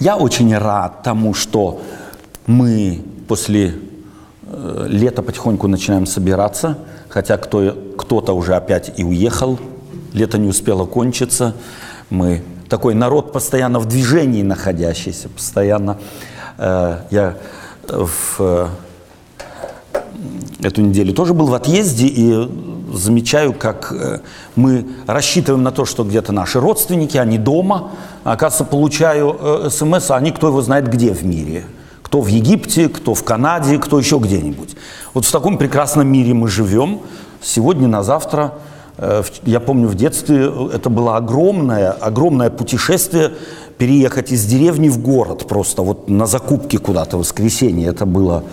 Я очень рад тому, что мы после э, лета потихоньку начинаем собираться, хотя кто, кто-то уже опять и уехал, лето не успело кончиться. Мы такой народ постоянно в движении находящийся, постоянно. Э, я в э, эту неделю тоже был в отъезде и замечаю, как э, мы рассчитываем на то, что где-то наши родственники, они дома, оказывается, получаю э, смс, а они кто его знает где в мире. Кто в Египте, кто в Канаде, кто еще где-нибудь. Вот в таком прекрасном мире мы живем. Сегодня на завтра, э, я помню в детстве, это было огромное, огромное путешествие переехать из деревни в город просто вот на закупки куда-то в воскресенье. Это было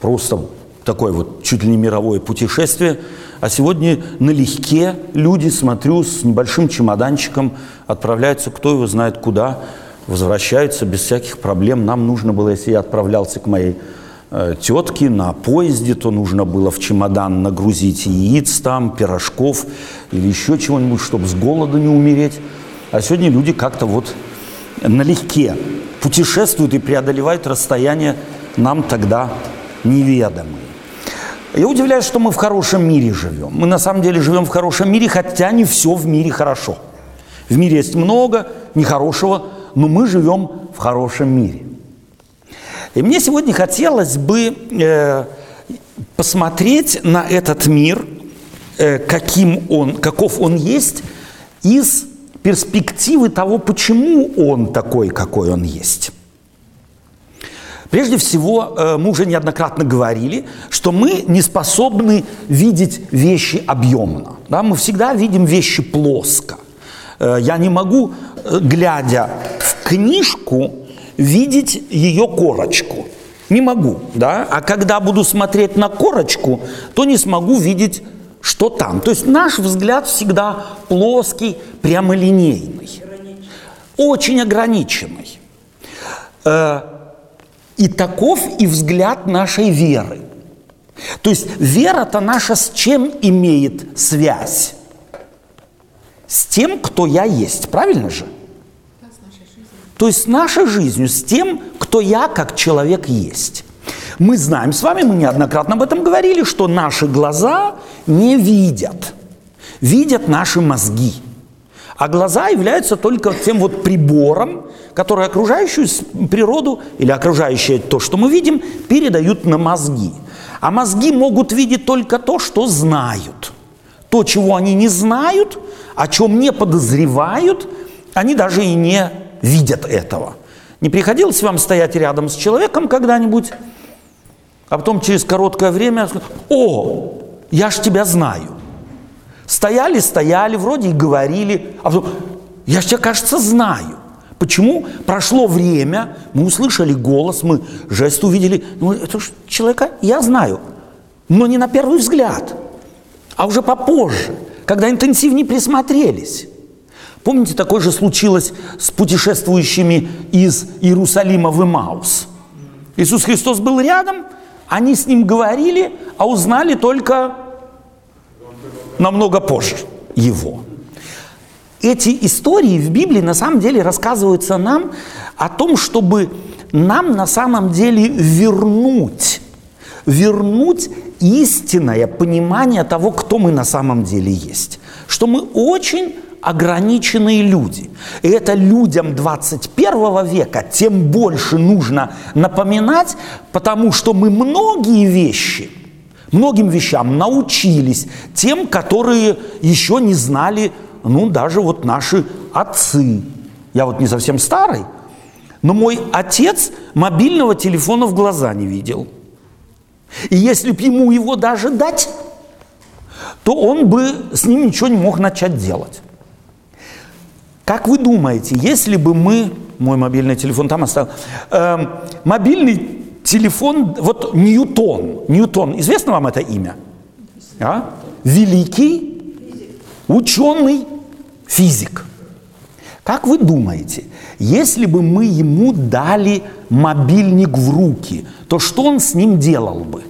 просто такое вот чуть ли не мировое путешествие. А сегодня налегке люди, смотрю, с небольшим чемоданчиком отправляются, кто его знает куда, возвращаются без всяких проблем. Нам нужно было, если я отправлялся к моей э, тетке на поезде, то нужно было в чемодан нагрузить яиц там, пирожков или еще чего-нибудь, чтобы с голода не умереть. А сегодня люди как-то вот налегке путешествуют и преодолевают расстояние нам тогда неведомые. Я удивляюсь, что мы в хорошем мире живем. Мы на самом деле живем в хорошем мире, хотя не все в мире хорошо. В мире есть много нехорошего, но мы живем в хорошем мире. И мне сегодня хотелось бы э, посмотреть на этот мир, э, каким он, каков он есть, из перспективы того, почему он такой, какой он есть. Прежде всего, э, мы уже неоднократно говорили, что мы не способны видеть вещи объемно. Да? Мы всегда видим вещи плоско. Э, я не могу, э, глядя в книжку, видеть ее корочку. Не могу, да? А когда буду смотреть на корочку, то не смогу видеть, что там. То есть наш взгляд всегда плоский, прямолинейный. Очень ограниченный. И таков и взгляд нашей веры. То есть вера-то наша с чем имеет связь? С тем, кто я есть, правильно же? То есть с нашей жизнью, с тем, кто я как человек есть. Мы знаем с вами, мы неоднократно об этом говорили, что наши глаза не видят, видят наши мозги. А глаза являются только тем вот прибором, который окружающую природу или окружающее то, что мы видим, передают на мозги. А мозги могут видеть только то, что знают. То, чего они не знают, о чем не подозревают, они даже и не видят этого. Не приходилось вам стоять рядом с человеком когда-нибудь, а потом через короткое время «О, я ж тебя знаю». Стояли, стояли, вроде и говорили, а потом «Я тебя, кажется, знаю». Почему? Прошло время, мы услышали голос, мы жест увидели. Ну, это же человека я знаю, но не на первый взгляд, а уже попозже, когда интенсивнее присмотрелись. Помните, такое же случилось с путешествующими из Иерусалима в Имаус. Иисус Христос был рядом, они с ним говорили, а узнали только намного позже его эти истории в Библии на самом деле рассказываются нам о том, чтобы нам на самом деле вернуть, вернуть истинное понимание того, кто мы на самом деле есть. Что мы очень ограниченные люди. И это людям 21 века тем больше нужно напоминать, потому что мы многие вещи, многим вещам научились тем, которые еще не знали ну, даже вот наши отцы. Я вот не совсем старый, но мой отец мобильного телефона в глаза не видел. И если бы ему его даже дать, то он бы с ним ничего не мог начать делать. Как вы думаете, если бы мы, мой мобильный телефон там оставил, э, мобильный телефон, вот Ньютон, Ньютон, известно вам это имя? А? Великий ученый физик. Как вы думаете, если бы мы ему дали мобильник в руки, то что он с ним делал бы?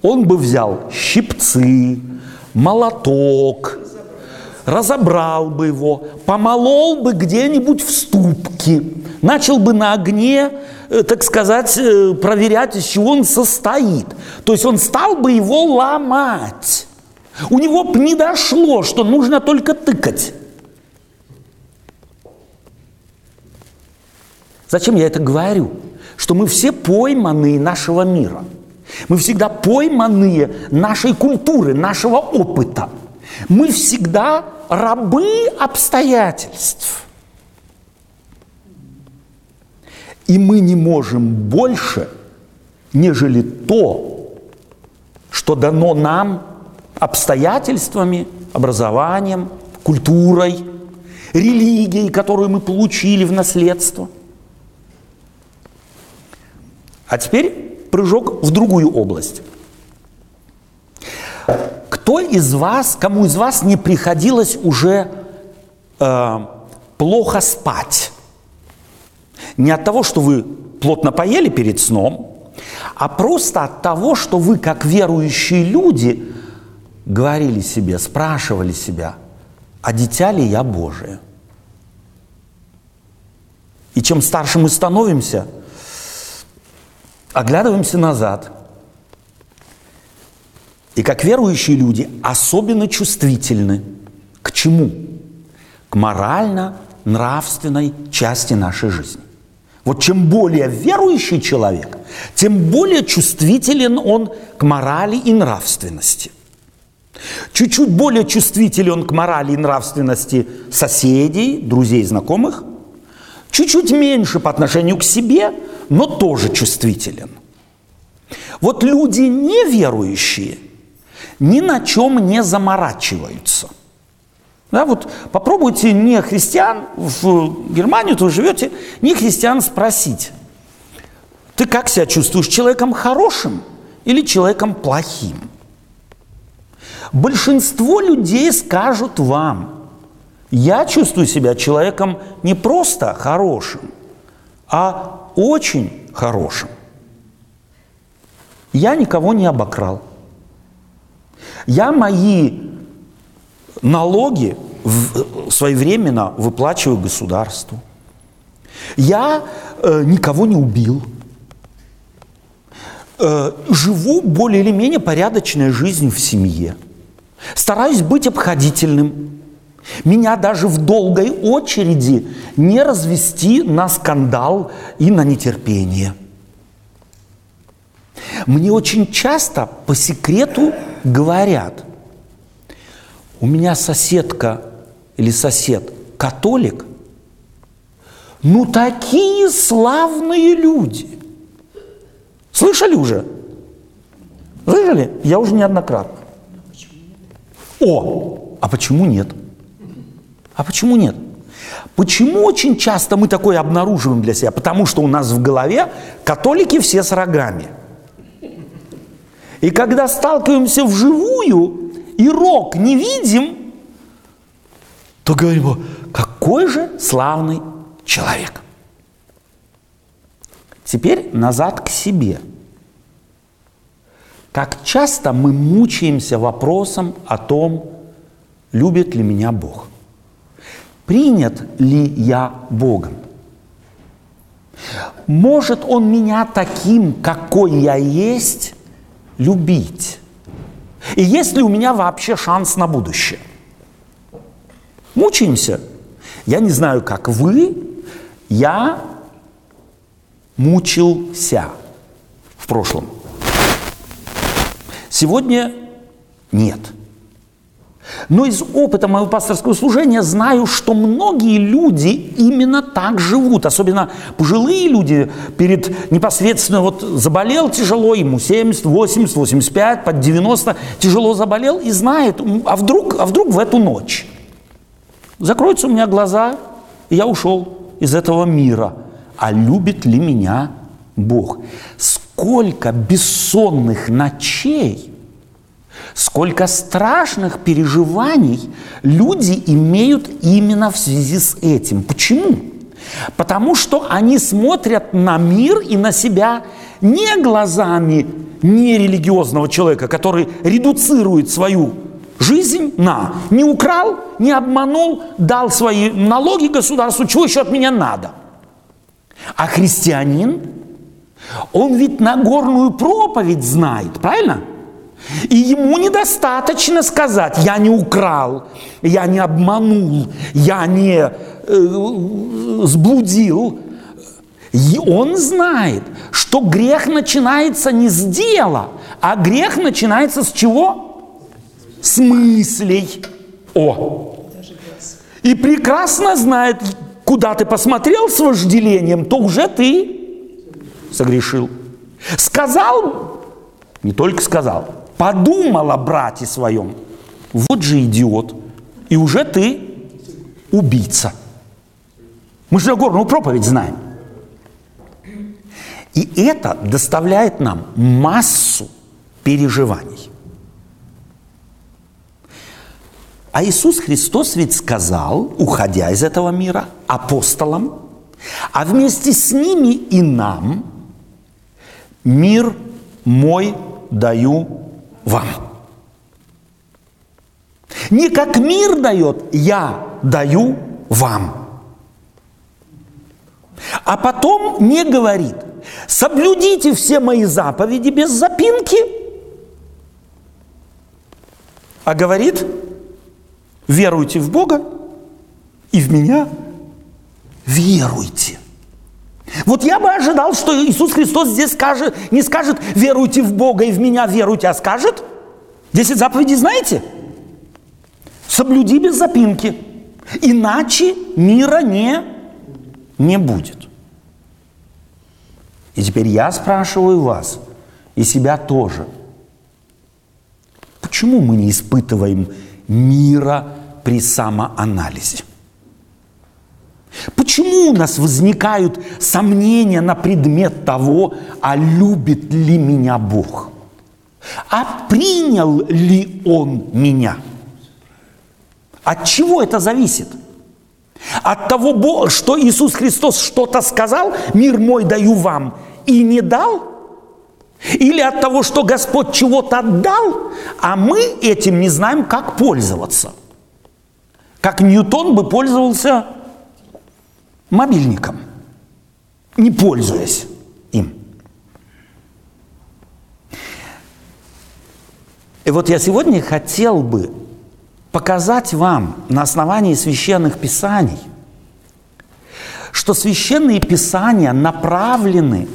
Он бы взял щипцы, молоток, разобрал бы его, помолол бы где-нибудь в ступке, начал бы на огне, э, так сказать, э, проверять, из чего он состоит. То есть он стал бы его ломать. У него бы не дошло, что нужно только тыкать. Зачем я это говорю? Что мы все пойманные нашего мира. Мы всегда пойманные нашей культуры, нашего опыта. Мы всегда рабы обстоятельств. И мы не можем больше, нежели то, что дано нам обстоятельствами, образованием, культурой, религией, которую мы получили в наследство. А теперь прыжок в другую область. Кто из вас, кому из вас не приходилось уже э, плохо спать? Не от того, что вы плотно поели перед сном, а просто от того, что вы, как верующие люди, говорили себе, спрашивали себя, а дитя ли я Божие? И чем старше мы становимся, оглядываемся назад. И как верующие люди особенно чувствительны к чему? К морально-нравственной части нашей жизни. Вот чем более верующий человек, тем более чувствителен он к морали и нравственности. Чуть-чуть более чувствителен он к морали и нравственности соседей, друзей, знакомых. Чуть-чуть меньше по отношению к себе, но тоже чувствителен. Вот люди неверующие ни на чем не заморачиваются. Да, вот попробуйте не христиан, в Германию вы живете, не христиан спросить, ты как себя чувствуешь, человеком хорошим или человеком плохим? Большинство людей скажут вам, я чувствую себя человеком не просто хорошим, а очень хорошим. Я никого не обокрал. Я мои налоги своевременно выплачиваю государству. Я э, никого не убил. Э, живу более или менее порядочной жизнью в семье. Стараюсь быть обходительным. Меня даже в долгой очереди не развести на скандал и на нетерпение. Мне очень часто по секрету говорят, у меня соседка или сосед католик, ну такие славные люди. Слышали уже? Слышали? Я уже неоднократно. О, а почему нет? А почему нет? Почему очень часто мы такое обнаруживаем для себя? Потому что у нас в голове католики все с рогами. И когда сталкиваемся вживую, и рог не видим, то говорим, какой же славный человек. Теперь назад к себе. Как часто мы мучаемся вопросом о том, любит ли меня Бог – принят ли я Богом? Может Он меня таким, какой я есть, любить? И есть ли у меня вообще шанс на будущее? Мучаемся. Я не знаю, как вы, я мучился в прошлом. Сегодня нет – но из опыта моего пасторского служения знаю, что многие люди именно так живут, особенно пожилые люди перед непосредственно вот заболел тяжело, ему 70, 80, 85, под 90, тяжело заболел и знает, а вдруг, а вдруг в эту ночь закроются у меня глаза, и я ушел из этого мира. А любит ли меня Бог? Сколько бессонных ночей – сколько страшных переживаний люди имеют именно в связи с этим. Почему? Потому что они смотрят на мир и на себя не глазами нерелигиозного человека, который редуцирует свою жизнь на. Не украл, не обманул, дал свои налоги государству, чего еще от меня надо? А христианин, он ведь Нагорную проповедь знает, правильно? И ему недостаточно сказать, я не украл, я не обманул, я не э, сблудил. И он знает, что грех начинается не с дела, а грех начинается с чего? С мыслей. О! И прекрасно знает, куда ты посмотрел с вожделением, то уже ты согрешил. Сказал, не только сказал, подумал о брате своем. Вот же идиот. И уже ты убийца. Мы же Нагорную проповедь знаем. И это доставляет нам массу переживаний. А Иисус Христос ведь сказал, уходя из этого мира, апостолам, а вместе с ними и нам, мир мой даю вам. Не как мир дает, я даю вам. А потом не говорит, соблюдите все мои заповеди без запинки, а говорит, веруйте в Бога и в меня веруйте. Вот я бы ожидал, что Иисус Христос здесь скажет, не скажет «веруйте в Бога и в меня веруйте», а скажет «десять заповедей знаете?» Соблюди без запинки, иначе мира не, не будет. И теперь я спрашиваю вас и себя тоже. Почему мы не испытываем мира при самоанализе? Почему у нас возникают сомнения на предмет того, а любит ли меня Бог? А принял ли Он меня? От чего это зависит? От того, что Иисус Христос что-то сказал, мир мой даю вам, и не дал? Или от того, что Господь чего-то отдал, а мы этим не знаем, как пользоваться? Как Ньютон бы пользовался мобильником, не пользуясь им. И вот я сегодня хотел бы показать вам на основании священных писаний, что священные писания направлены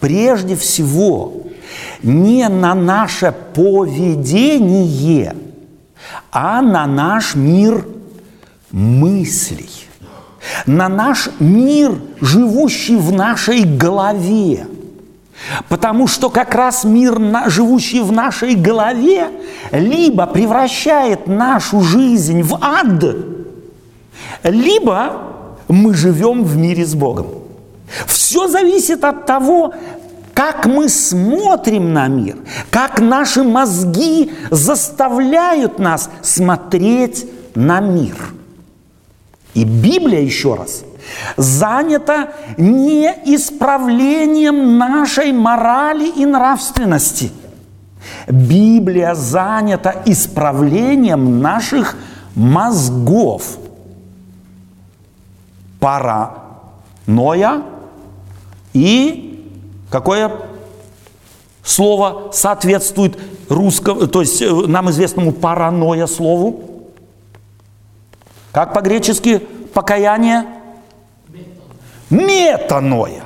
прежде всего не на наше поведение, а на наш мир мыслей на наш мир, живущий в нашей голове. Потому что как раз мир, живущий в нашей голове, либо превращает нашу жизнь в ад, либо мы живем в мире с Богом. Все зависит от того, как мы смотрим на мир, как наши мозги заставляют нас смотреть на мир – и Библия, еще раз, занята не исправлением нашей морали и нравственности. Библия занята исправлением наших мозгов. Паранойя и какое слово соответствует русскому, то есть э, нам известному паранойя слову? Как по-гречески покаяние? Метаноя.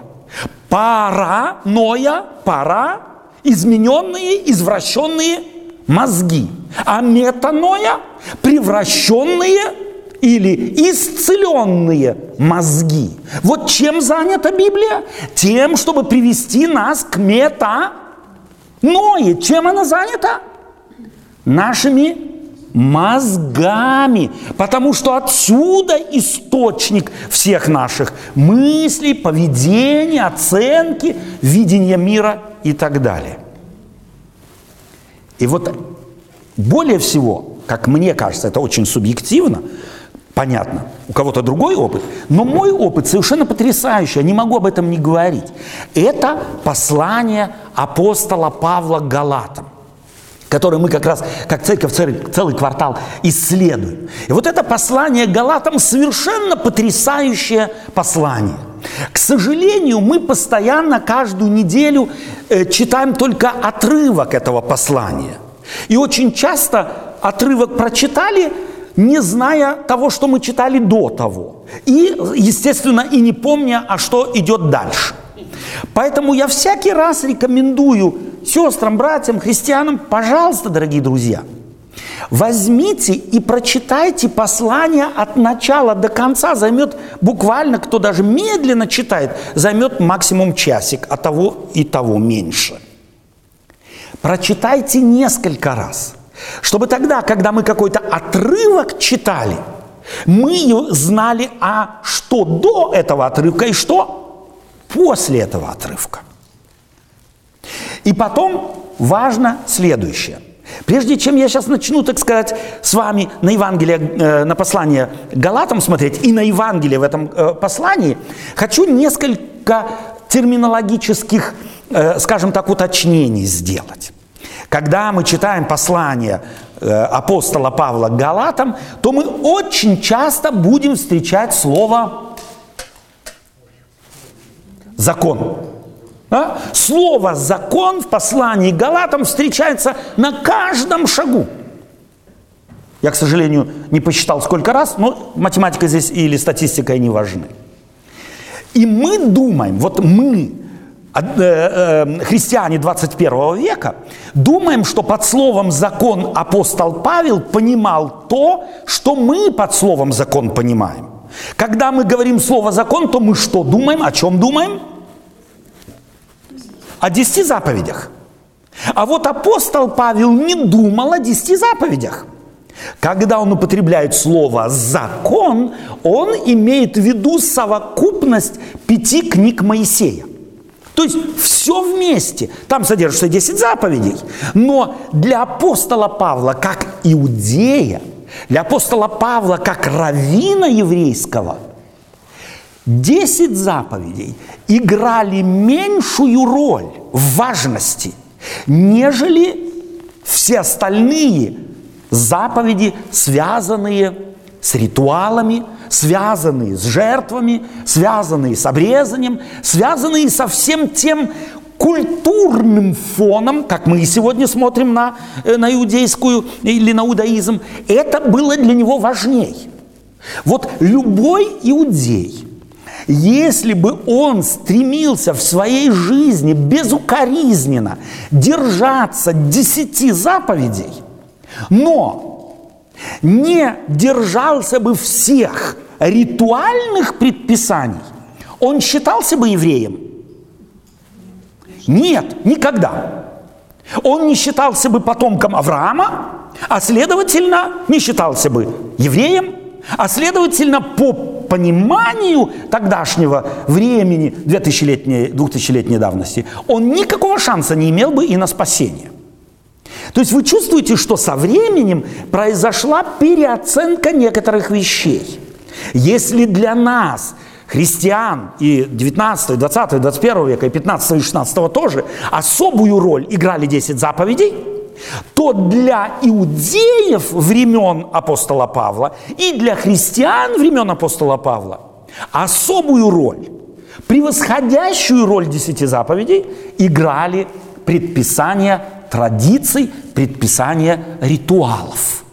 Параноя, пара, измененные, извращенные мозги. А метаноя – превращенные или исцеленные мозги. Вот чем занята Библия? Тем, чтобы привести нас к мета Ное. Чем она занята? Нашими мозгами, потому что отсюда источник всех наших мыслей, поведения, оценки, видения мира и так далее. И вот более всего, как мне кажется, это очень субъективно, понятно, у кого-то другой опыт, но мой опыт совершенно потрясающий, я не могу об этом не говорить. Это послание апостола Павла Галатам. Который мы как раз, как церковь, целый квартал исследуем. И вот это послание Галатам совершенно потрясающее послание. К сожалению, мы постоянно каждую неделю э, читаем только отрывок этого послания. И очень часто отрывок прочитали, не зная того, что мы читали до того. И, естественно, и не помня, а что идет дальше. Поэтому я всякий раз рекомендую сестрам, братьям, христианам, пожалуйста, дорогие друзья, возьмите и прочитайте послание от начала до конца. Займет буквально, кто даже медленно читает, займет максимум часик, а того и того меньше. Прочитайте несколько раз, чтобы тогда, когда мы какой-то отрывок читали, мы знали, а что до этого отрывка и что после этого отрывка. И потом важно следующее. Прежде чем я сейчас начну, так сказать, с вами на Евангелие, э, на послание Галатам смотреть и на Евангелие в этом э, послании, хочу несколько терминологических, э, скажем так, уточнений сделать. Когда мы читаем послание апостола Павла к Галатам, то мы очень часто будем встречать слово «закон». А? Слово «закон» в послании Галатам встречается на каждом шагу. Я, к сожалению, не посчитал сколько раз, но математика здесь или статистика не важны. И мы думаем, вот мы, э, э, христиане 21 века, думаем, что под словом «закон» апостол Павел понимал то, что мы под словом «закон» понимаем. Когда мы говорим слово «закон», то мы что думаем, о чем думаем? о десяти заповедях. А вот апостол Павел не думал о десяти заповедях. Когда он употребляет слово «закон», он имеет в виду совокупность пяти книг Моисея. То есть все вместе. Там содержится 10 заповедей. Но для апостола Павла, как иудея, для апостола Павла, как равина еврейского – Десять заповедей играли меньшую роль в важности, нежели все остальные заповеди, связанные с ритуалами, связанные с жертвами, связанные с обрезанием, связанные со всем тем культурным фоном, как мы и сегодня смотрим на, э, на иудейскую или на иудаизм, это было для него важней. Вот любой иудей – если бы он стремился в своей жизни безукоризненно держаться десяти заповедей, но не держался бы всех ритуальных предписаний, он считался бы евреем? Нет, никогда. Он не считался бы потомком Авраама, а следовательно, не считался бы евреем, а следовательно, по пониманию тогдашнего времени, 2000-летней, 2000-летней давности, он никакого шанса не имел бы и на спасение. То есть вы чувствуете, что со временем произошла переоценка некоторых вещей. Если для нас, христиан и 19, 20, 21 века, и 15 и 16 тоже, особую роль играли 10 заповедей – то для иудеев времен апостола Павла и для христиан времен апостола Павла особую роль, превосходящую роль десяти заповедей играли предписания традиций, предписания ритуалов.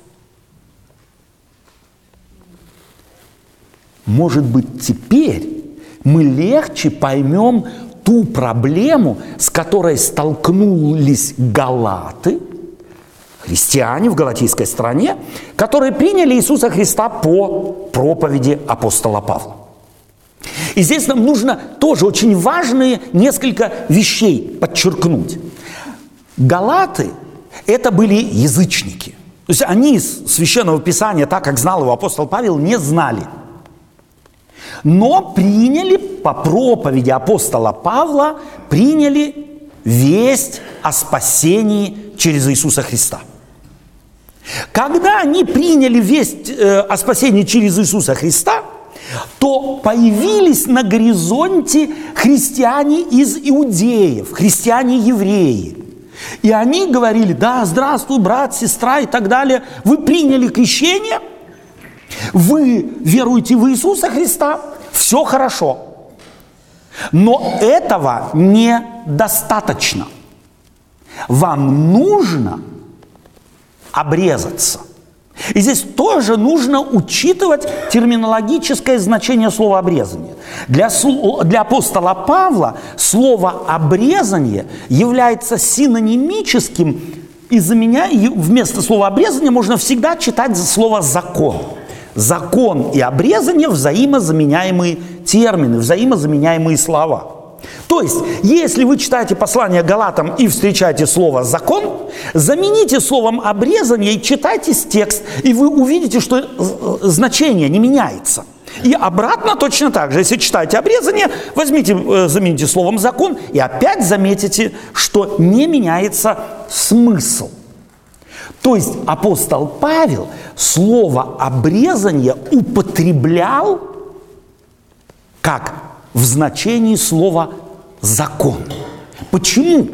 Может быть, теперь мы легче поймем ту проблему, с которой столкнулись галаты – христиане в галатийской стране, которые приняли Иисуса Христа по проповеди апостола Павла. И здесь нам нужно тоже очень важные несколько вещей подчеркнуть. Галаты – это были язычники. То есть они из Священного Писания, так как знал его апостол Павел, не знали. Но приняли по проповеди апостола Павла, приняли весть о спасении через Иисуса Христа – когда они приняли весть э, о спасении через Иисуса Христа, то появились на горизонте христиане из иудеев, христиане-евреи. И они говорили, да, здравствуй, брат, сестра и так далее. Вы приняли крещение, вы веруете в Иисуса Христа, все хорошо. Но этого недостаточно. Вам нужно обрезаться. И здесь тоже нужно учитывать терминологическое значение слова «обрезание». Для, для апостола Павла слово «обрезание» является синонимическим, и за меня вместо слова «обрезание» можно всегда читать слово «закон». Закон и обрезание – взаимозаменяемые термины, взаимозаменяемые слова. То есть, если вы читаете послание Галатам и встречаете слово «закон», замените словом «обрезание» и читайте текст, и вы увидите, что э, значение не меняется. И обратно точно так же. Если читаете обрезание, возьмите, э, замените словом «закон», и опять заметите, что не меняется смысл – то есть апостол Павел слово обрезание употреблял как в значении слова закон. Почему?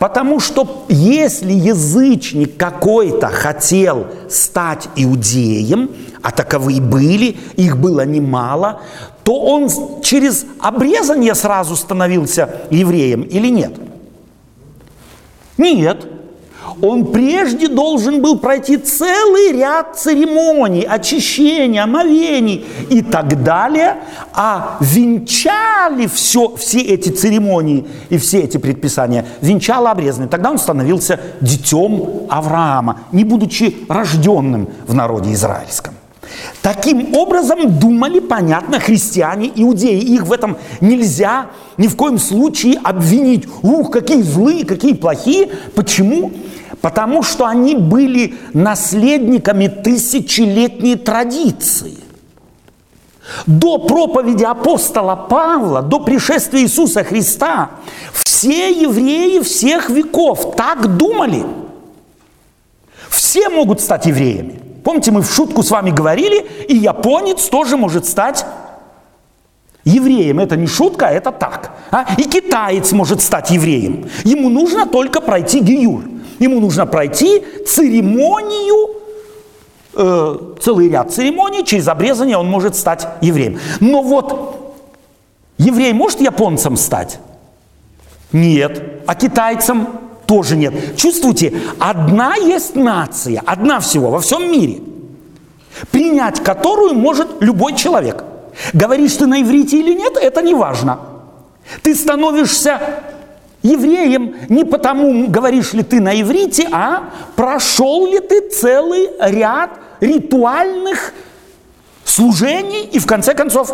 Потому что если язычник какой-то хотел стать иудеем, а таковые были, их было немало, то он через обрезание сразу становился евреем или нет? Нет он прежде должен был пройти целый ряд церемоний, очищения, омовений и так далее, а венчали все, все эти церемонии и все эти предписания, венчало обрезанный. Тогда он становился детем Авраама, не будучи рожденным в народе израильском. Таким образом думали, понятно, христиане, иудеи. Их в этом нельзя ни в коем случае обвинить. Ух, какие злые, какие плохие. Почему? Потому что они были наследниками тысячелетней традиции. До проповеди апостола Павла, до пришествия Иисуса Христа, все евреи всех веков так думали. Все могут стать евреями. Помните, мы в шутку с вами говорили, и японец тоже может стать евреем. Это не шутка, это так. А? И китаец может стать евреем. Ему нужно только пройти гиюр. Ему нужно пройти церемонию, э, целый ряд церемоний, через обрезание он может стать евреем. Но вот еврей может японцем стать? Нет. А китайцем тоже нет. Чувствуете, одна есть нация, одна всего во всем мире, принять которую может любой человек. Говоришь ты на иврите или нет, это не важно. Ты становишься евреем не потому, говоришь ли ты на иврите, а прошел ли ты целый ряд ритуальных служений и в конце концов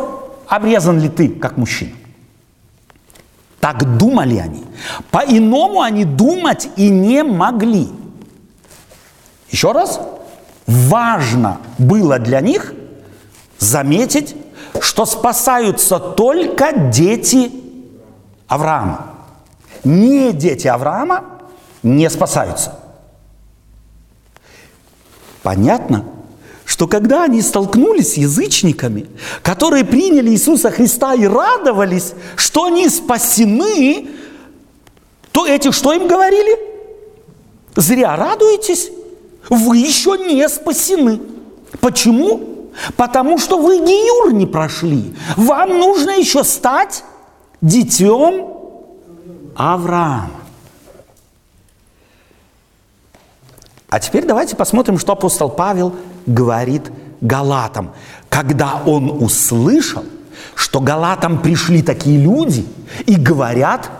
обрезан ли ты как мужчина. Так думали они. По-иному они думать и не могли. Еще раз, важно было для них заметить, что спасаются только дети Авраама не дети Авраама не спасаются. Понятно, что когда они столкнулись с язычниками, которые приняли Иисуса Христа и радовались, что они спасены, то эти что им говорили? Зря радуетесь, вы еще не спасены. Почему? Потому что вы Гиюр не прошли. Вам нужно еще стать детем Авраам. А теперь давайте посмотрим, что апостол Павел говорит галатам. Когда он услышал, что галатам пришли такие люди и говорят,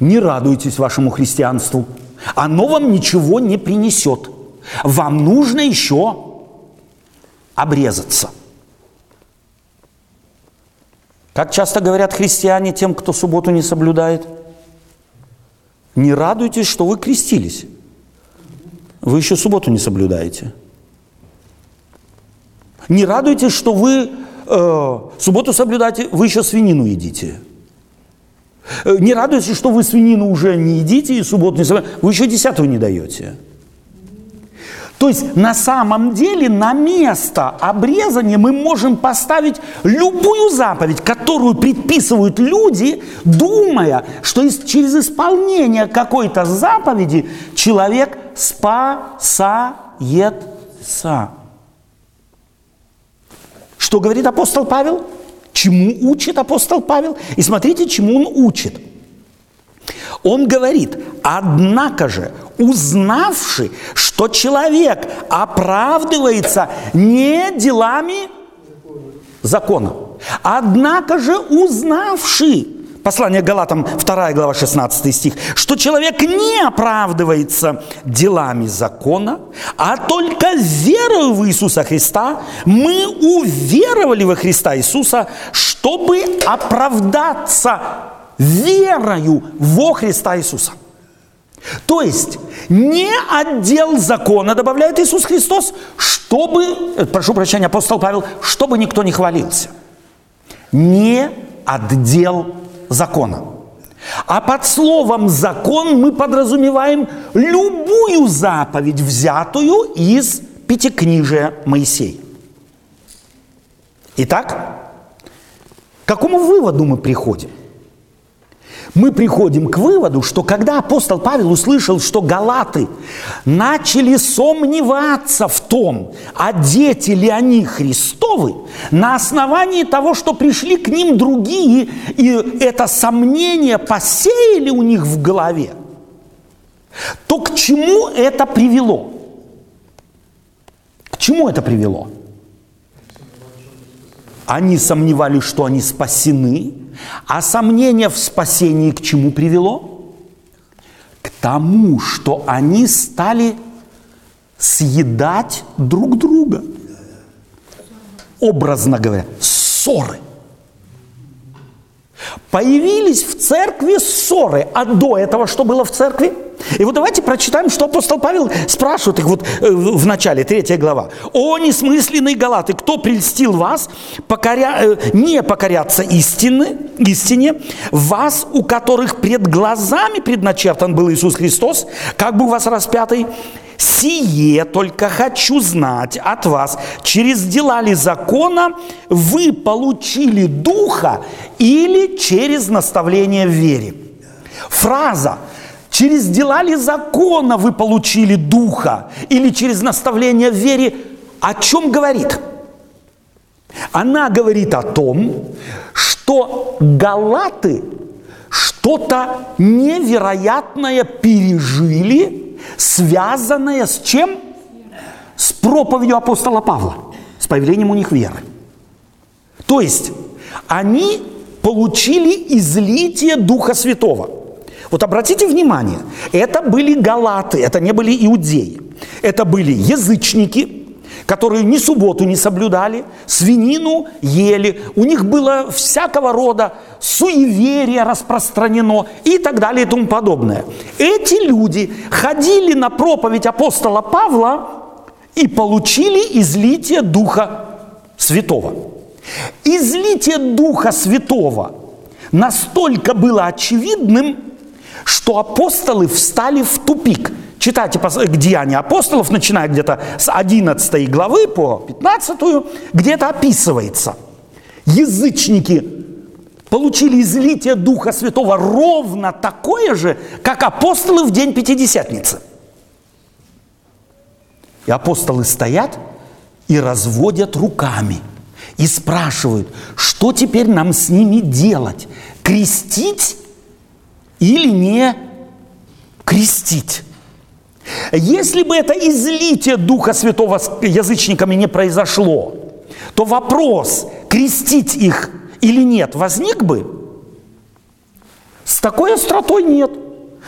не радуйтесь вашему христианству, оно вам ничего не принесет. Вам нужно еще обрезаться. Как часто говорят христиане тем, кто субботу не соблюдает – не радуйтесь, что вы крестились. Вы еще субботу не соблюдаете. Не радуйтесь, что вы э, субботу соблюдаете, вы еще свинину едите. Э, не радуйтесь, что вы свинину уже не едите и субботу не соблюдаете, вы еще десятую не даете. То есть на самом деле на место обрезания мы можем поставить любую заповедь, которую предписывают люди, думая, что через исполнение какой-то заповеди человек спасается. Что говорит апостол Павел? Чему учит апостол Павел? И смотрите, чему он учит. Он говорит, однако же, узнавши, что человек оправдывается не делами закона, однако же узнавши, Послание Галатам, 2 глава, 16 стих, что человек не оправдывается делами закона, а только верою в Иисуса Христа мы уверовали во Христа Иисуса, чтобы оправдаться верою во Христа Иисуса. То есть не отдел закона, добавляет Иисус Христос, чтобы, прошу прощения, апостол Павел, чтобы никто не хвалился. Не отдел закона. А под словом закон мы подразумеваем любую заповедь, взятую из пятикнижия Моисей. Итак, к какому выводу мы приходим? Мы приходим к выводу, что когда апостол Павел услышал, что галаты начали сомневаться в том, одети ли они Христовы, на основании того, что пришли к ним другие, и это сомнение посеяли у них в голове, то к чему это привело? К чему это привело? Они сомневались, что они спасены, а сомнение в спасении к чему привело? К тому, что они стали съедать друг друга. Образно говоря, ссоры. Появились в церкви ссоры, а до этого что было в церкви? И вот давайте прочитаем, что апостол Павел спрашивает их вот э, в начале, третья глава. «О, несмысленные галаты, кто прельстил вас покоря... Э, не покоряться истины, истине, вас, у которых пред глазами предначертан был Иисус Христос, как бы у вас распятый, Сие только хочу знать от вас, через дела ли закона вы получили духа или через наставление в вере. Фраза Через дела ли закона вы получили духа или через наставление в вере? О чем говорит? Она говорит о том, что галаты что-то невероятное пережили, связанное с чем? С проповедью апостола Павла, с появлением у них веры. То есть они получили излитие Духа Святого – вот обратите внимание, это были галаты, это не были иудеи. Это были язычники, которые ни субботу не соблюдали, свинину ели, у них было всякого рода суеверие распространено и так далее и тому подобное. Эти люди ходили на проповедь апостола Павла и получили излитие Духа Святого. Излитие Духа Святого настолько было очевидным, что апостолы встали в тупик. Читайте Деяния апостолов, начиная где-то с 11 главы по 15, где-то описывается. Язычники получили излитие Духа Святого ровно такое же, как апостолы в день Пятидесятницы. И апостолы стоят и разводят руками и спрашивают, что теперь нам с ними делать? Крестить или не крестить. Если бы это излитие Духа Святого с язычниками не произошло, то вопрос, крестить их или нет, возник бы? С такой остротой нет.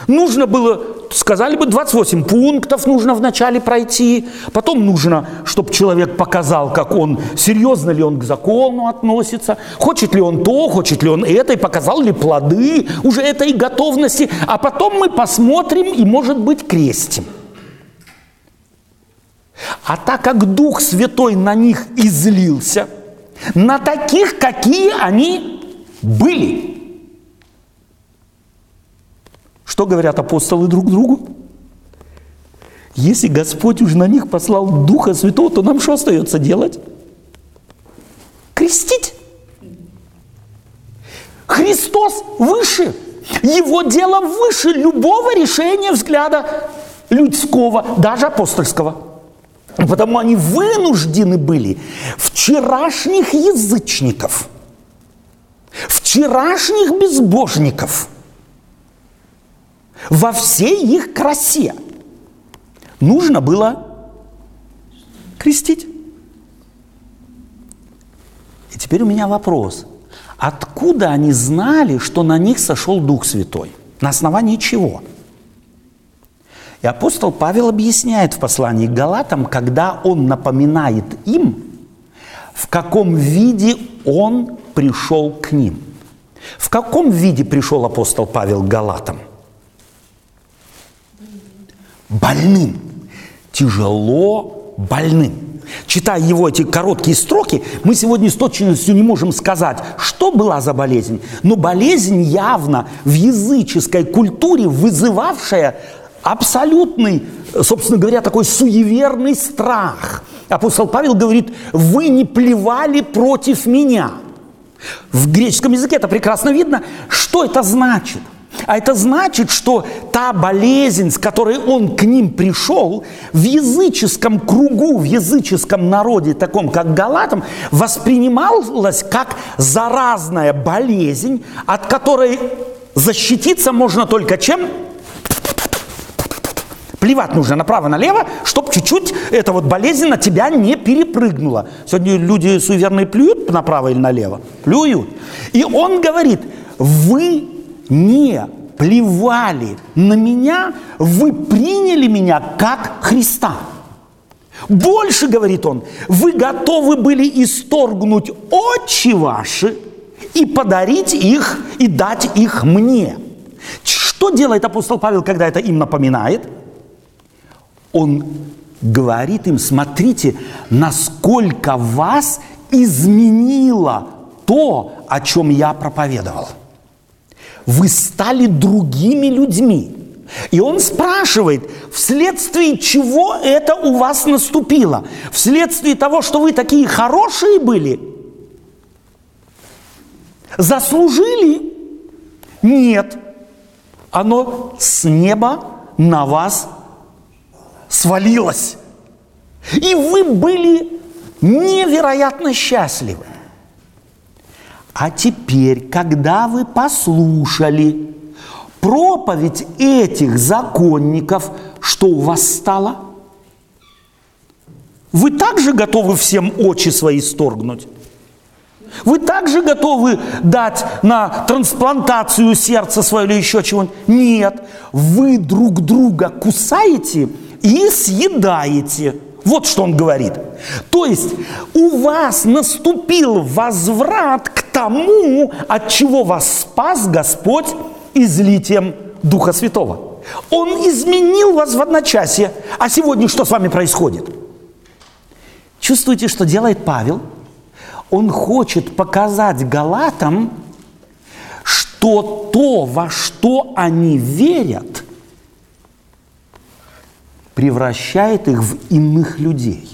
Нужно было, сказали бы, 28 пунктов нужно вначале пройти, потом нужно, чтобы человек показал, как он, серьезно ли он к закону относится, хочет ли он то, хочет ли он это, и показал ли плоды уже этой готовности, а потом мы посмотрим и, может быть, крестим. А так как Дух Святой на них излился, на таких, какие они были – что говорят апостолы друг другу? Если Господь уже на них послал Духа Святого, то нам что остается делать? Крестить. Христос выше. Его дело выше любого решения взгляда людского, даже апостольского. Потому они вынуждены были вчерашних язычников, вчерашних безбожников во всей их красе нужно было крестить. И теперь у меня вопрос. Откуда они знали, что на них сошел Дух Святой? На основании чего? И апостол Павел объясняет в послании к Галатам, когда он напоминает им, в каком виде он пришел к ним. В каком виде пришел апостол Павел к Галатам? Больным. Тяжело больным. Читая его эти короткие строки, мы сегодня с точностью не можем сказать, что была за болезнь. Но болезнь явно в языческой культуре вызывавшая абсолютный, собственно говоря, такой суеверный страх. Апостол Павел говорит, вы не плевали против меня. В греческом языке это прекрасно видно. Что это значит? А это значит, что та болезнь, с которой он к ним пришел, в языческом кругу, в языческом народе, таком как Галатам, воспринималась как заразная болезнь, от которой защититься можно только чем? Плевать нужно направо-налево, чтобы чуть-чуть эта вот болезнь на тебя не перепрыгнула. Сегодня люди суеверные плюют направо или налево? Плюют. И он говорит, вы не плевали на меня, вы приняли меня как Христа. Больше, говорит он, вы готовы были исторгнуть очи ваши и подарить их, и дать их мне. Что делает апостол Павел, когда это им напоминает – он говорит им, смотрите, насколько вас изменило то, о чем я проповедовал. Вы стали другими людьми. И он спрашивает, вследствие чего это у вас наступило? Вследствие того, что вы такие хорошие были? Заслужили? Нет. Оно с неба на вас свалилось. И вы были невероятно счастливы. А теперь, когда вы послушали проповедь этих законников, что у вас стало? Вы также готовы всем очи свои сторгнуть? Вы также готовы дать на трансплантацию сердца свое или еще чего-нибудь? Нет. Вы друг друга кусаете – и съедаете. Вот что он говорит. То есть у вас наступил возврат к тому, от чего вас спас Господь излитием Духа Святого. Он изменил вас в одночасье. А сегодня что с вами происходит? Чувствуете, что делает Павел? Он хочет показать галатам, что то, во что они верят – превращает их в иных людей.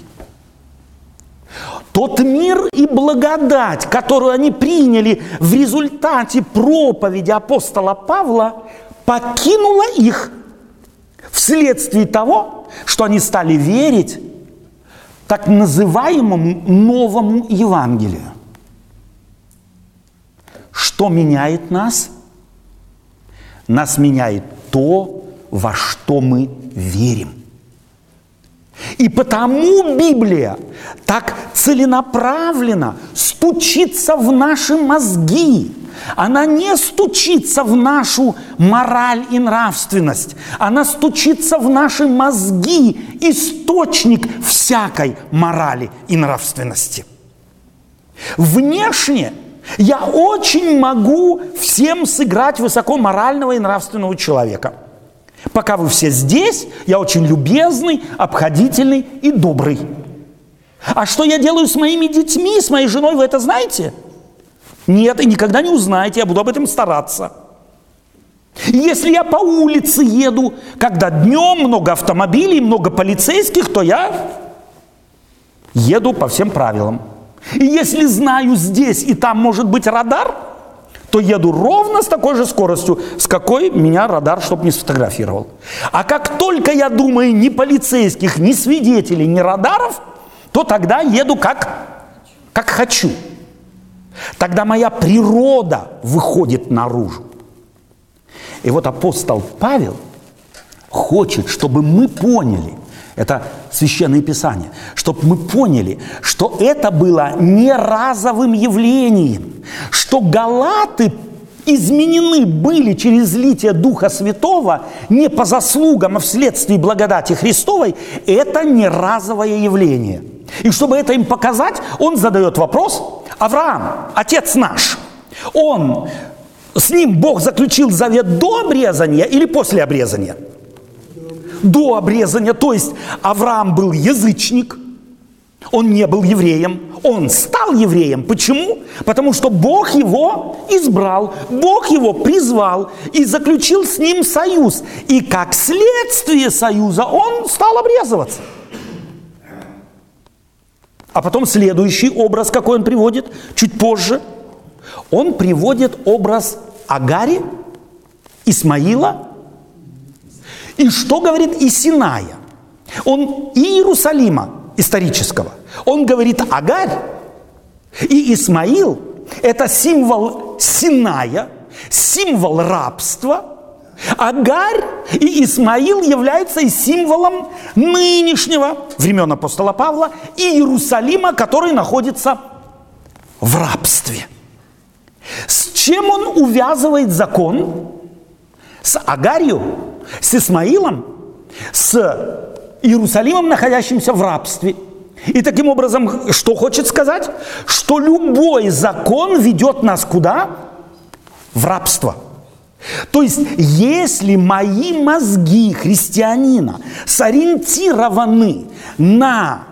Тот мир и благодать, которую они приняли в результате проповеди апостола Павла, покинула их вследствие того, что они стали верить так называемому новому Евангелию. Что меняет нас? Нас меняет то, во что мы верим. И потому Библия так целенаправленно стучится в наши мозги. Она не стучится в нашу мораль и нравственность. Она стучится в наши мозги, источник всякой морали и нравственности. Внешне я очень могу всем сыграть высоко морального и нравственного человека – Пока вы все здесь, я очень любезный, обходительный и добрый. А что я делаю с моими детьми, с моей женой, вы это знаете? Нет, и никогда не узнаете, я буду об этом стараться. Если я по улице еду, когда днем много автомобилей, много полицейских, то я еду по всем правилам. И если знаю здесь и там может быть радар, то еду ровно с такой же скоростью, с какой меня радар, чтобы не сфотографировал. А как только я думаю ни полицейских, ни свидетелей, ни радаров, то тогда еду как, как хочу. Тогда моя природа выходит наружу. И вот апостол Павел хочет, чтобы мы поняли, это священное писание, чтобы мы поняли, что это было не разовым явлением, что галаты изменены были через литие Духа Святого не по заслугам, а вследствие благодати Христовой, это не разовое явление. И чтобы это им показать, он задает вопрос, Авраам, отец наш, он, с ним Бог заключил завет до обрезания или после обрезания? До обрезания, то есть Авраам был язычник, он не был евреем, он стал евреем. Почему? Потому что Бог его избрал, Бог его призвал и заключил с ним союз. И как следствие союза он стал обрезываться. А потом следующий образ, какой он приводит, чуть позже, он приводит образ Агари, Исмаила, и что говорит и Синая? Он и Иерусалима исторического. Он говорит Агарь и Исмаил – это символ Синая, символ рабства – Агарь и Исмаил являются и символом нынешнего времен апостола Павла и Иерусалима, который находится в рабстве. С чем он увязывает закон? С Агарью, с Исмаилом, с Иерусалимом, находящимся в рабстве. И таким образом, что хочет сказать? Что любой закон ведет нас куда? В рабство – то есть, если мои мозги христианина сориентированы на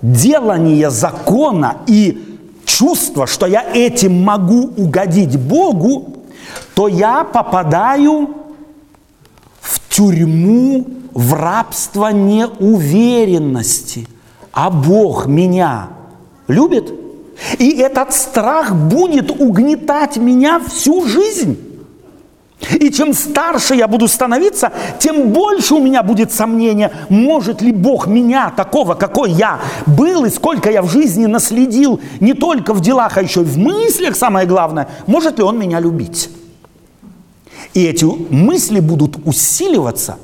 делание закона и чувство, что я этим могу угодить Богу, то я попадаю тюрьму, в рабство неуверенности. А Бог меня любит? И этот страх будет угнетать меня всю жизнь. И чем старше я буду становиться, тем больше у меня будет сомнения, может ли Бог меня, такого, какой я был, и сколько я в жизни наследил, не только в делах, а еще и в мыслях, самое главное, может ли Он меня любить. И эти мысли будут усиливаться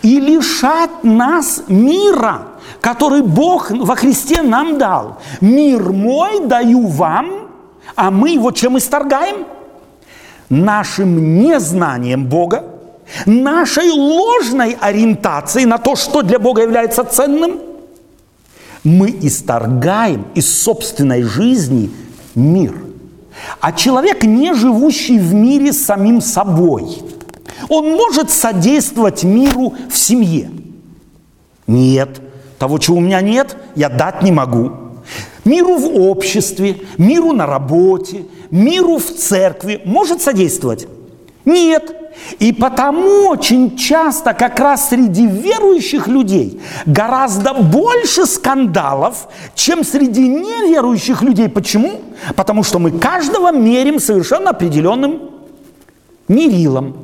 и лишать нас мира, который Бог во Христе нам дал. Мир мой даю вам, а мы его чем исторгаем? нашим незнанием Бога, нашей ложной ориентацией на то, что для Бога является ценным, мы исторгаем из собственной жизни мир. А человек, не живущий в мире с самим собой, он может содействовать миру в семье. Нет, того, чего у меня нет, я дать не могу. Миру в обществе, миру на работе, миру в церкви может содействовать? Нет. И потому очень часто как раз среди верующих людей гораздо больше скандалов, чем среди неверующих людей. Почему? Потому что мы каждого мерим совершенно определенным мерилом.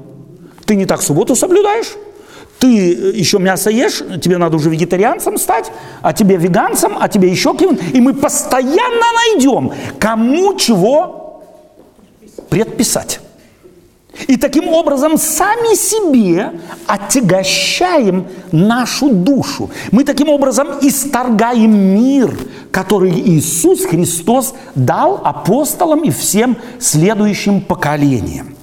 Ты не так субботу соблюдаешь? Ты еще мясо ешь, тебе надо уже вегетарианцем стать, а тебе веганцем, а тебе еще кем И мы постоянно найдем, кому чего предписать. И таким образом сами себе отягощаем нашу душу. Мы таким образом исторгаем мир, который Иисус Христос дал апостолам и всем следующим поколениям.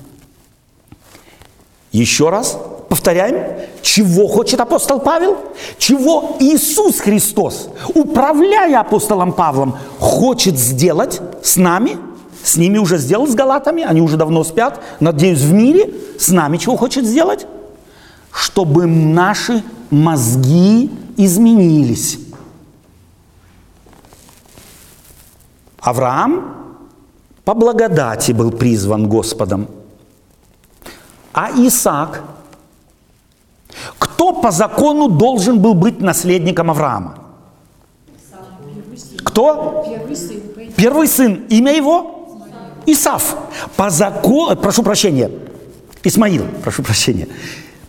Еще раз повторяем, чего хочет апостол Павел? Чего Иисус Христос, управляя апостолом Павлом, хочет сделать с нами? С ними уже сделал с галатами, они уже давно спят, надеюсь, в мире. С нами чего хочет сделать? Чтобы наши мозги изменились. Авраам по благодати был призван Господом – А Исаак, кто по закону должен был быть наследником Авраама? Кто? Первый сын. Первый сын. Имя его? Исав. По закону, прошу прощения, Исмаил, прошу прощения.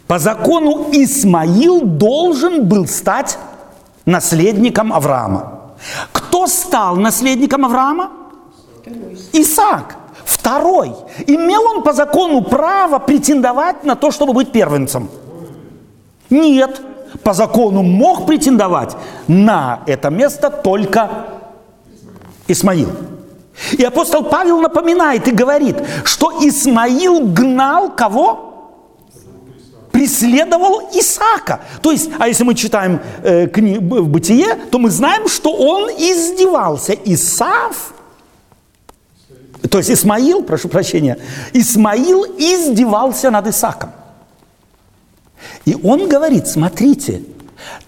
По закону Исмаил должен был стать наследником Авраама. Кто стал наследником Авраама? Исаак. Второй. Имел он по закону право претендовать на то, чтобы быть первенцем? Нет. По закону мог претендовать на это место только Исмаил. И апостол Павел напоминает и говорит, что Исмаил гнал кого? преследовал Исаака. То есть, а если мы читаем э, в Бытие, то мы знаем, что он издевался. Исав, то есть Исмаил, прошу прощения, Исмаил издевался над Исаком. И он говорит, смотрите,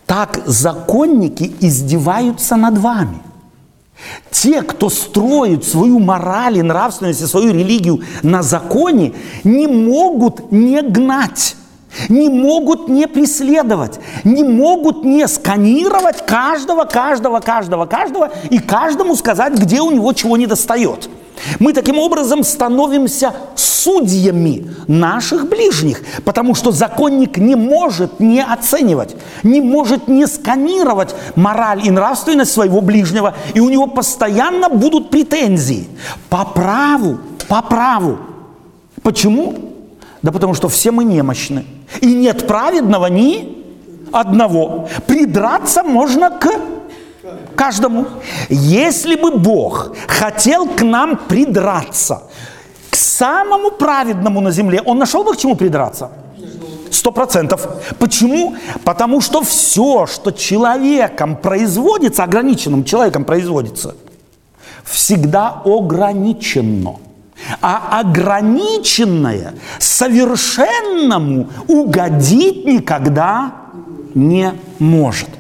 так законники издеваются над вами. Те, кто строит свою мораль и нравственность и свою религию на законе, не могут не гнать, не могут не преследовать, не могут не сканировать каждого, каждого, каждого, каждого и каждому сказать, где у него чего не достает. Мы таким образом становимся судьями наших ближних, потому что законник не может не оценивать, не может не сканировать мораль и нравственность своего ближнего, и у него постоянно будут претензии по праву, по праву. Почему? Да потому что все мы немощны, и нет праведного ни одного. Придраться можно к каждому. Если бы Бог хотел к нам придраться, к самому праведному на земле, Он нашел бы к чему придраться? Сто процентов. Почему? Потому что все, что человеком производится, ограниченным человеком производится, всегда ограничено. А ограниченное совершенному угодить никогда не может.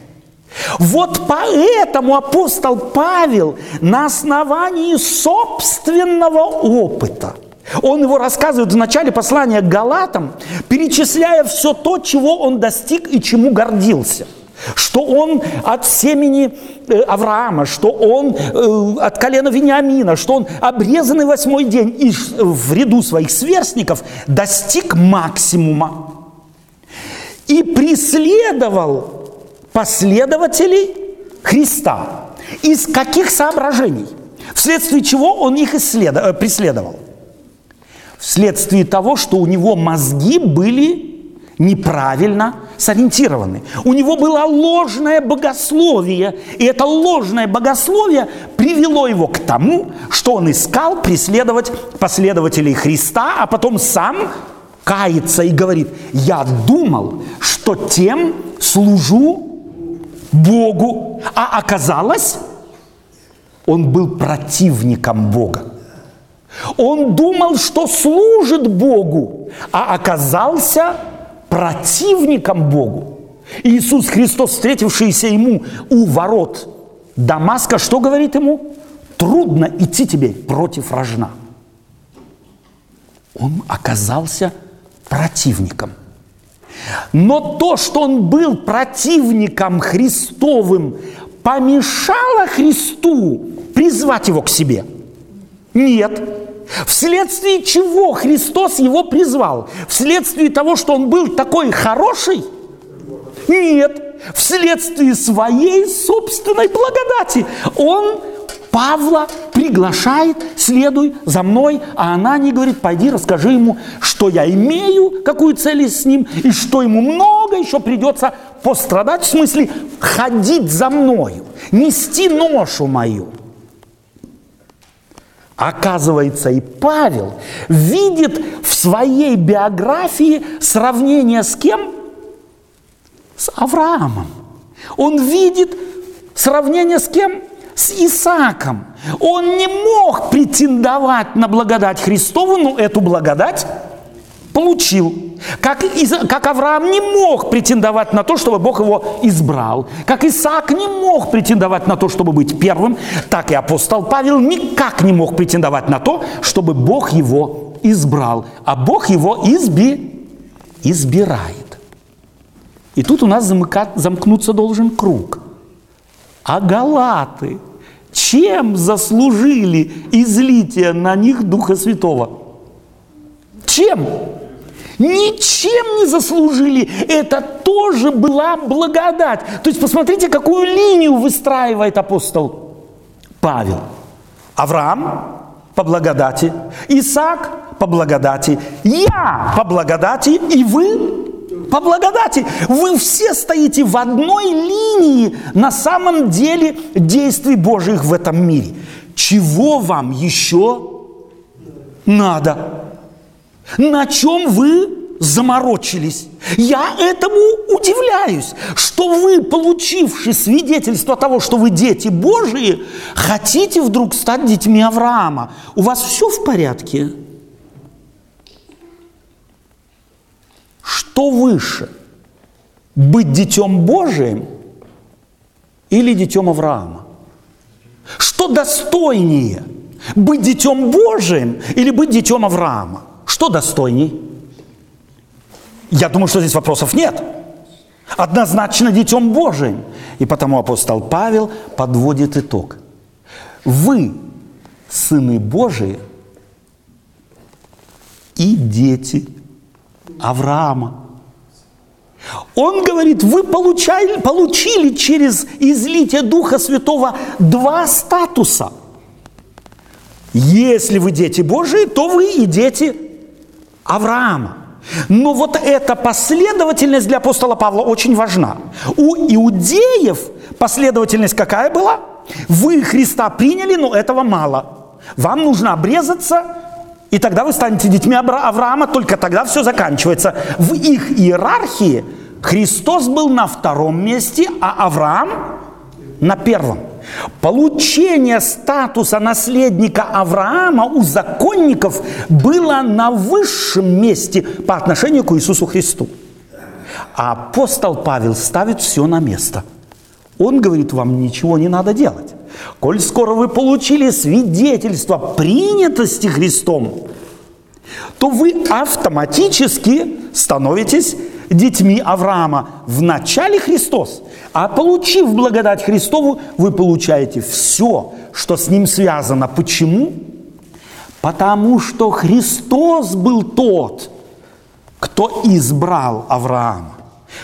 Вот поэтому апостол Павел на основании собственного опыта, он его рассказывает в начале послания к Галатам, перечисляя все то, чего он достиг и чему гордился – что он от семени э, Авраама, что он э, от колена Вениамина, что он обрезанный восьмой день и в ряду своих сверстников достиг максимума. И преследовал последователей Христа. Из каких соображений? Вследствие чего он их исследов... Э, преследовал? Вследствие того, что у него мозги были неправильно сориентированы. У него было ложное богословие, и это ложное богословие привело его к тому, что он искал преследовать последователей Христа, а потом сам кается и говорит, я думал, что тем служу Богу, а оказалось, он был противником Бога. Он думал, что служит Богу, а оказался противником Богу. Иисус Христос, встретившийся ему у ворот Дамаска, что говорит ему? Трудно идти тебе против рожна. Он оказался противником. Но то, что он был противником Христовым, помешало Христу призвать его к себе? Нет. Вследствие чего Христос его призвал? Вследствие того, что он был такой хороший? Нет. Вследствие своей собственной благодати. Он Павла приглашает, следуй за мной, а она не говорит, пойди расскажи ему, что я имею, какую цель с ним, и что ему много еще придется пострадать, в смысле ходить за мною, нести ношу мою. Оказывается, и Павел видит в своей биографии сравнение с кем? С Авраамом. Он видит сравнение с кем? С Исааком. Он не мог претендовать на благодать Христову, но эту благодать получил. Как, как Авраам не мог претендовать на то, чтобы Бог его избрал, как Исаак не мог претендовать на то, чтобы быть первым, так и апостол Павел никак не мог претендовать на то, чтобы Бог его избрал. А Бог его изби, избирает. И тут у нас замыкать, замкнуться должен круг. А галаты чем заслужили излитие на них Духа Святого? Чем? Ничем не заслужили. Это тоже была благодать. То есть посмотрите, какую линию выстраивает апостол Павел. Авраам по благодати, Исаак по благодати, я по благодати и вы по благодати. Вы все стоите в одной линии на самом деле действий Божьих в этом мире. Чего вам еще надо? На чем вы заморочились? Я этому удивляюсь, что вы, получивши свидетельство того, что вы дети Божии, хотите вдруг стать детьми Авраама. У вас все в порядке? Что выше? Быть детем Божиим или детем Авраама? Что достойнее? Быть детем Божиим или быть детем Авраама? Что достойней? Я думаю, что здесь вопросов нет. Однозначно детем Божиим. И потому апостол Павел подводит итог. Вы, сыны Божии, и дети Авраама. Он говорит, вы получали, получили через излитие Духа Святого два статуса. Если вы дети Божии, то вы и дети Авраама. Но вот эта последовательность для апостола Павла очень важна. У иудеев последовательность какая была? Вы Христа приняли, но этого мало. Вам нужно обрезаться, и тогда вы станете детьми Авраама, только тогда все заканчивается. В их иерархии Христос был на втором месте, а Авраам на первом. Получение статуса наследника Авраама у законников было на высшем месте по отношению к Иисусу Христу. А апостол Павел ставит все на место. Он говорит, вам ничего не надо делать. Коль скоро вы получили свидетельство принятости Христом, то вы автоматически становитесь детьми Авраама. В начале Христос, а получив благодать Христову, вы получаете все, что с ним связано. Почему? Потому что Христос был тот, кто избрал Авраама.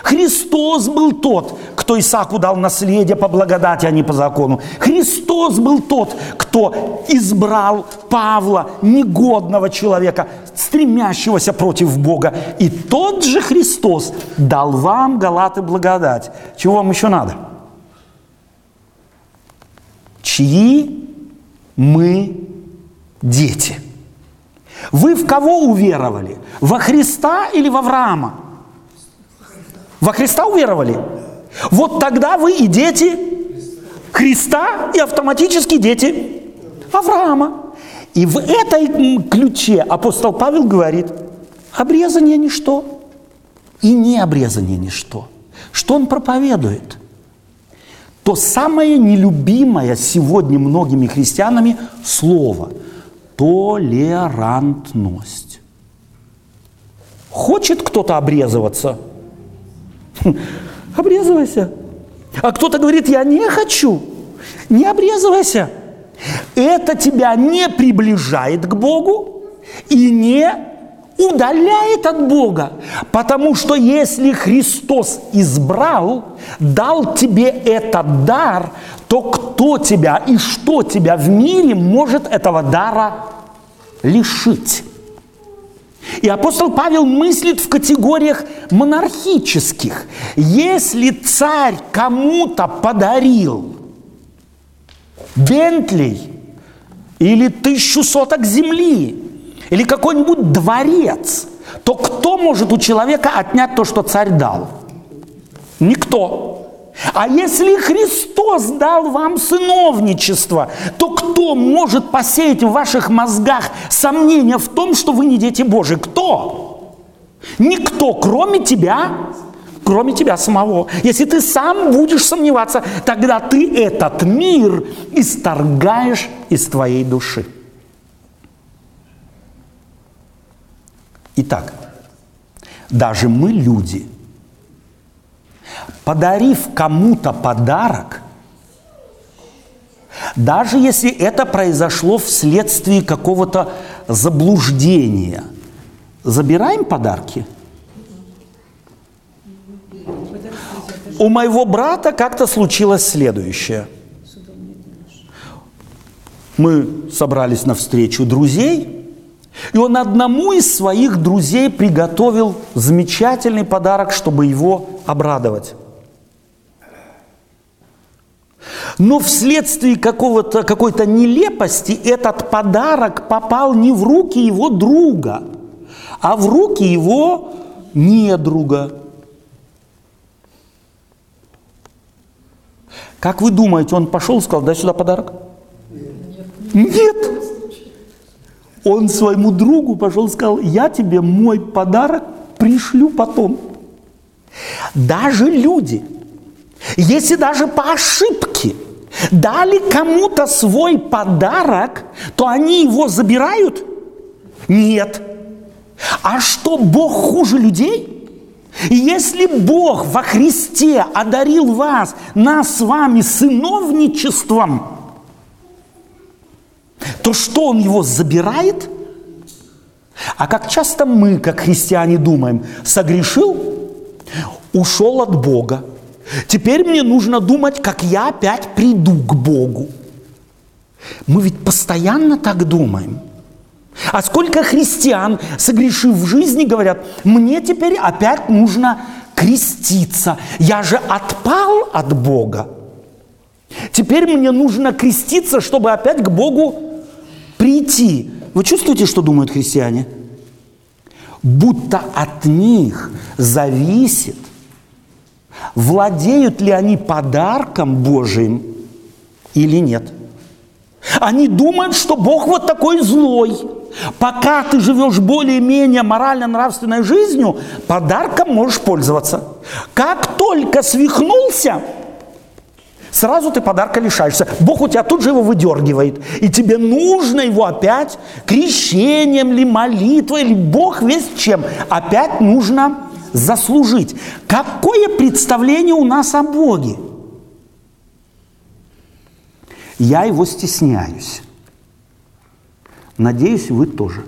Христос был тот, кто Исааку дал наследие по благодати, а не по закону. Христос был тот, кто избрал Павла, негодного человека, стремящегося против Бога. И тот же Христос дал вам, Галаты, благодать. Чего вам еще надо? Чьи мы дети? Вы в кого уверовали? Во Христа или в Авраама? Во Христа уверовали? Вот тогда вы и дети Христа, и автоматически дети Авраама. И в этой ключе апостол Павел говорит, обрезание ничто и не обрезание ничто. Что он проповедует? То самое нелюбимое сегодня многими христианами слово – толерантность. Хочет кто-то обрезываться? Обрезывайся. А кто-то говорит, я не хочу. Не обрезывайся. Это тебя не приближает к Богу и не удаляет от Бога. Потому что если Христос избрал, дал тебе этот дар, то кто тебя и что тебя в мире может этого дара лишить? И апостол Павел мыслит в категориях монархических. Если царь кому-то подарил Бентлей или тысячу соток земли, или какой-нибудь дворец, то кто может у человека отнять то, что царь дал? Никто. А если Христос дал вам сыновничество, то кто может посеять в ваших мозгах сомнения в том, что вы не дети Божии? Кто? Никто, кроме тебя, кроме тебя самого. Если ты сам будешь сомневаться, тогда ты этот мир исторгаешь из твоей души. Итак, даже мы люди, подарив кому-то подарок, даже если это произошло вследствие какого-то заблуждения, забираем подарки? У моего брата как-то случилось следующее. Мы собрались на встречу друзей, и он одному из своих друзей приготовил замечательный подарок, чтобы его обрадовать. Но вследствие какого-то, какой-то нелепости этот подарок попал не в руки его друга, а в руки его недруга. Как вы думаете, он пошел и сказал, дай сюда подарок? Нет. Он своему другу пошел и сказал, я тебе мой подарок пришлю потом. Даже люди, если даже по ошибке дали кому-то свой подарок, то они его забирают? Нет. А что, Бог хуже людей? Если Бог во Христе одарил вас, нас с вами сыновничеством, то что Он его забирает? А как часто мы, как христиане, думаем, согрешил, ушел от Бога, теперь мне нужно думать, как я опять приду к Богу. Мы ведь постоянно так думаем – а сколько христиан, согрешив в жизни, говорят, мне теперь опять нужно креститься. Я же отпал от Бога. Теперь мне нужно креститься, чтобы опять к Богу прийти. Вы чувствуете, что думают христиане? Будто от них зависит, владеют ли они подарком Божиим или нет. Они думают, что Бог вот такой злой. Пока ты живешь более-менее морально-нравственной жизнью, подарком можешь пользоваться. Как только свихнулся, сразу ты подарка лишаешься. Бог у тебя тут же его выдергивает. И тебе нужно его опять крещением ли, молитвой, или Бог весь чем. Опять нужно заслужить. Какое представление у нас о Боге? Я его стесняюсь. Надеюсь, вы тоже.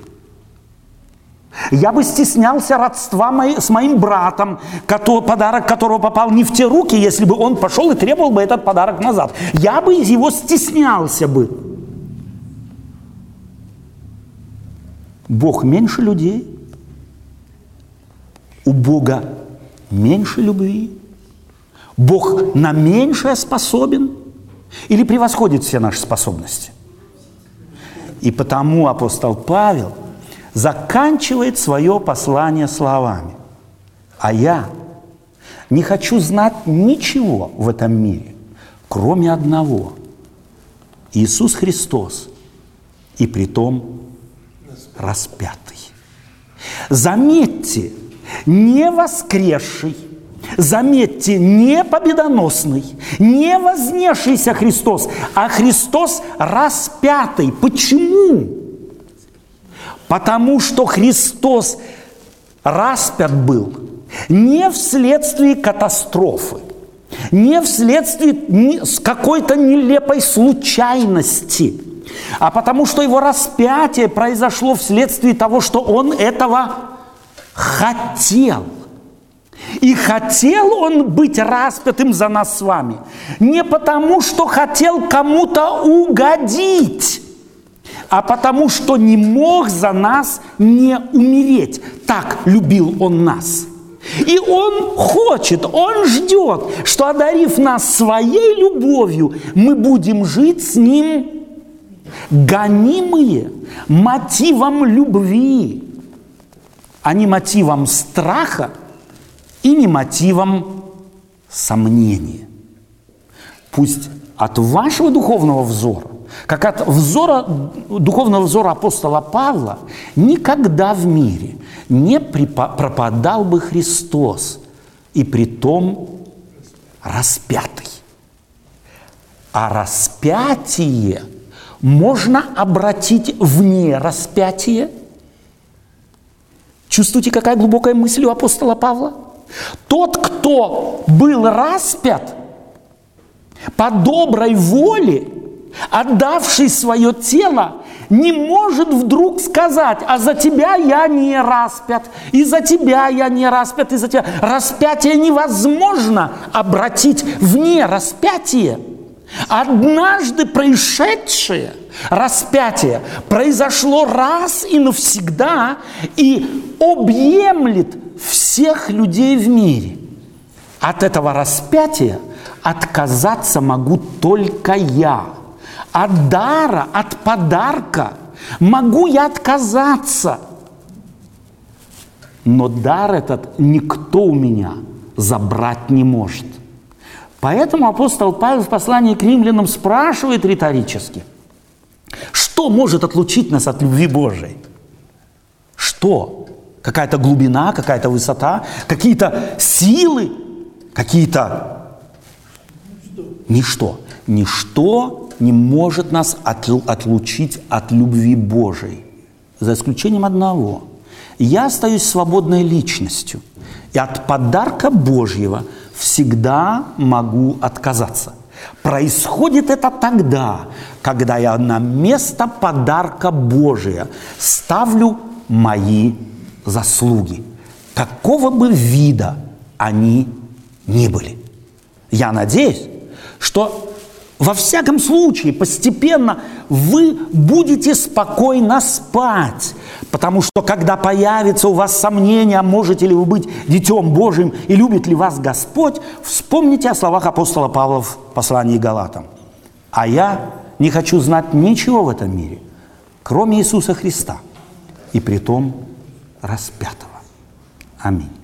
Я бы стеснялся родства мои, с моим братом, который, подарок которого попал не в те руки, если бы он пошел и требовал бы этот подарок назад. Я бы его стеснялся бы. Бог меньше людей, у Бога меньше любви, Бог на меньшее способен или превосходит все наши способности. И потому апостол Павел заканчивает свое послание словами. А я не хочу знать ничего в этом мире, кроме одного. Иисус Христос, и притом распятый. Заметьте, не воскресший, Заметьте, не победоносный, не вознесшийся Христос, а Христос распятый. Почему? Потому что Христос распят был не вследствие катастрофы, не вследствие какой-то нелепой случайности, а потому что его распятие произошло вследствие того, что он этого хотел – и хотел он быть распятым за нас с вами. Не потому, что хотел кому-то угодить, а потому, что не мог за нас не умереть. Так любил он нас. И он хочет, он ждет, что одарив нас своей любовью, мы будем жить с ним гонимые мотивом любви, а не мотивом страха – и не мотивом сомнения. Пусть от вашего духовного взора, как от взора, духовного взора апостола Павла, никогда в мире не пропадал бы Христос, и при том распятый. А распятие можно обратить вне распятия Чувствуете, какая глубокая мысль у апостола Павла? Тот, кто был распят по доброй воле, отдавший свое тело, не может вдруг сказать, а за тебя я не распят, и за тебя я не распят, и за тебя. Распятие невозможно обратить вне распятие. Однажды происшедшее распятие произошло раз и навсегда и объемлет всех людей в мире. От этого распятия отказаться могу только я – от дара, от подарка могу я отказаться. Но дар этот никто у меня забрать не может. Поэтому апостол Павел в послании к римлянам спрашивает риторически, что может отлучить нас от любви Божией? Что? Какая-то глубина, какая-то высота, какие-то силы, какие-то... Ничто. Ничто не может нас отлучить от любви Божией, за исключением одного. Я остаюсь свободной личностью, и от подарка Божьего всегда могу отказаться. Происходит это тогда, когда я на место подарка Божия ставлю мои заслуги, какого бы вида они ни были. Я надеюсь, что во всяком случае, постепенно вы будете спокойно спать, потому что когда появится у вас сомнение, можете ли вы быть Детем Божьим и любит ли вас Господь, вспомните о словах апостола Павла в послании Галатам. А я не хочу знать ничего в этом мире, кроме Иисуса Христа, и при том распятого. Аминь.